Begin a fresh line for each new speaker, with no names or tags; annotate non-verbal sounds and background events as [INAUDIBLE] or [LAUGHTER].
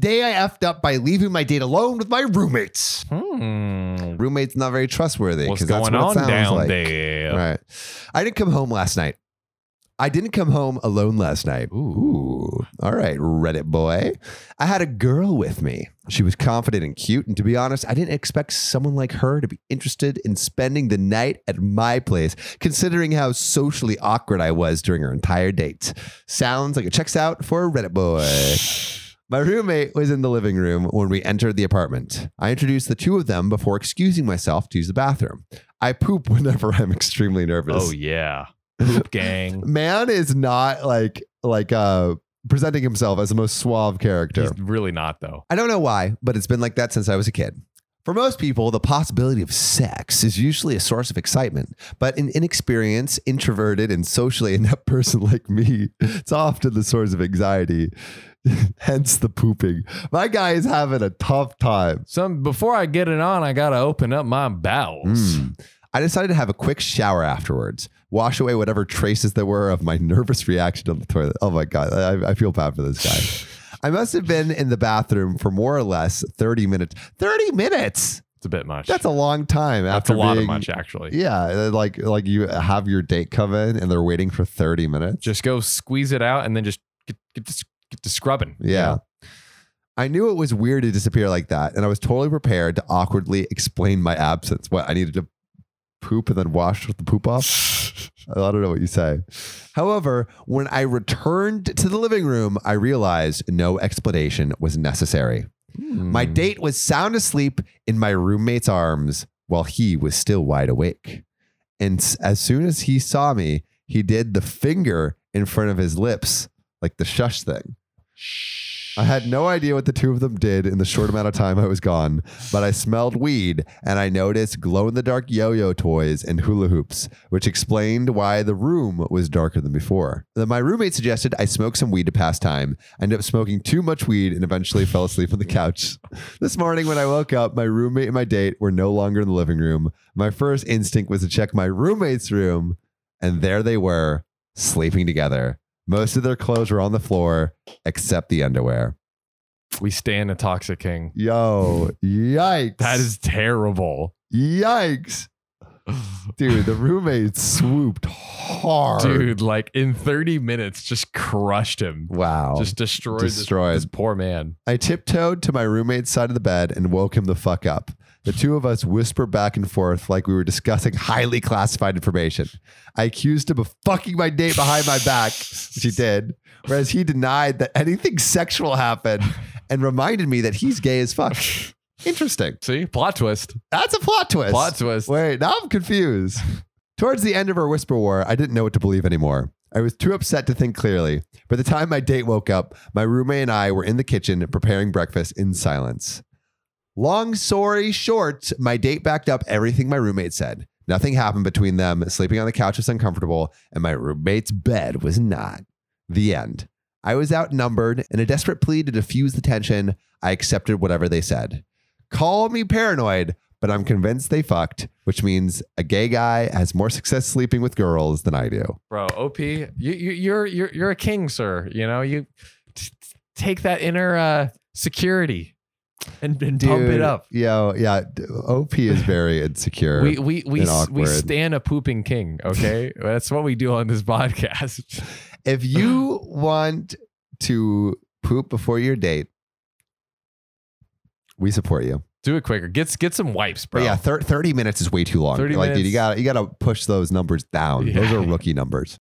today I effed up by leaving my date alone with my roommates.
Hmm.
Roommate's not very trustworthy.
What's going
what it
on
sounds
down
like.
there?
Right. I didn't come home last night. I didn't come home alone last night.
Ooh.
All right, Reddit boy. I had a girl with me. She was confident and cute. And to be honest, I didn't expect someone like her to be interested in spending the night at my place, considering how socially awkward I was during our entire date. Sounds like it checks out for a Reddit boy. [SIGHS] [SIGHS] My roommate was in the living room when we entered the apartment. I introduced the two of them before excusing myself to use the bathroom. I poop whenever [LAUGHS] I'm extremely nervous.
Oh yeah. Poop [LAUGHS] gang.
Man is not like like uh presenting himself as the most suave character.
He's really not though.
I don't know why, but it's been like that since I was a kid. For most people, the possibility of sex is usually a source of excitement, but an inexperienced, introverted, and socially [LAUGHS] inept person like me, it's often the source of anxiety. [LAUGHS] Hence the pooping. My guy is having a tough time.
Some before I get it on, I gotta open up my bowels.
Mm. I decided to have a quick shower afterwards, wash away whatever traces there were of my nervous reaction on the toilet. Oh my God, I, I feel bad for this guy. [SIGHS] I must have been in the bathroom for more or less 30 minutes. 30 minutes?
It's a bit much.
That's a long time.
That's a lot
being-
of much actually.
Yeah, like like you have your date come in and they're waiting for 30 minutes.
Just go squeeze it out and then just get get to, get to scrubbing. you
Yeah.
know?
I knew it was weird to disappear like that, and I was totally prepared to awkwardly explain my absence. What I needed to poop and then wash the poop off. [LAUGHS] I don't know what you say. However, when I returned to the living room, I realized no explanation was necessary. My
Hmm.
date was sound asleep in my roommate's arms while he was still wide awake. And as soon as he saw me, he did the finger in front of his lips, like the shush thing. I had no idea what the two of them did in the short amount of time I was gone, but I smelled weed and I noticed glow in the dark yo yo toys and hula hoops, which explained why the room was darker than before. Then my roommate suggested I smoke some weed to pass time. I ended up smoking too much weed and eventually fell asleep on the couch. [LAUGHS] This morning, when I woke up, my roommate and my date were no longer in the living room. My first instinct was to check my roommate's room, and there they were, sleeping together. Most of their clothes were on the floor, except the underwear.
We stand a toxic king.
Yo, yikes.
That is terrible.
yikes. Dude, the roommate swooped hard.
Dude, like in 30 minutes, just crushed him.
Wow.
Just destroyed, this-
Destroyed.
This, poor man.
I tiptoed to my roommate's side of the bed and woke him the fuck up. The two of us whispered back and forth like we were discussing [LAUGHS] highly classified information. I accused him of fucking my date behind my back, which he did, whereas he denied that anything sexual happened and reminded me that he's gay as fuck. Interesting.
See, plot twist.
That's a plot twist.
Plot twist.
Wait, now I'm confused. Towards the end of our whisper war, I didn't know what to believe anymore. I was too upset to think clearly. By the time my date woke up, my roommate and I were in the kitchen preparing breakfast in silence. Long story short, my date backed up everything my roommate said. Nothing happened between them. Sleeping on the couch was uncomfortable, and my roommate's bed was not. The end. I was outnumbered. In a desperate plea to diffuse the tension, I accepted whatever they said. Call me paranoid, but I'm convinced they fucked, which means a gay guy has more success sleeping with girls than I do.
Bro, OP, you, you you're you're you're a king, sir. You know, you t- take that inner uh security and, and pump it up.
Yo, yeah. OP is very [LAUGHS] insecure.
We we we we stand a pooping king, okay? [LAUGHS] That's what we do on this podcast.
if you want to poop before your date, we support you.
Do it quicker. Get get some wipes, bro.
But yeah, thir- 30 minutes is way too long.
30
like, dude, you got you got to push those numbers down. Those are rookie numbers.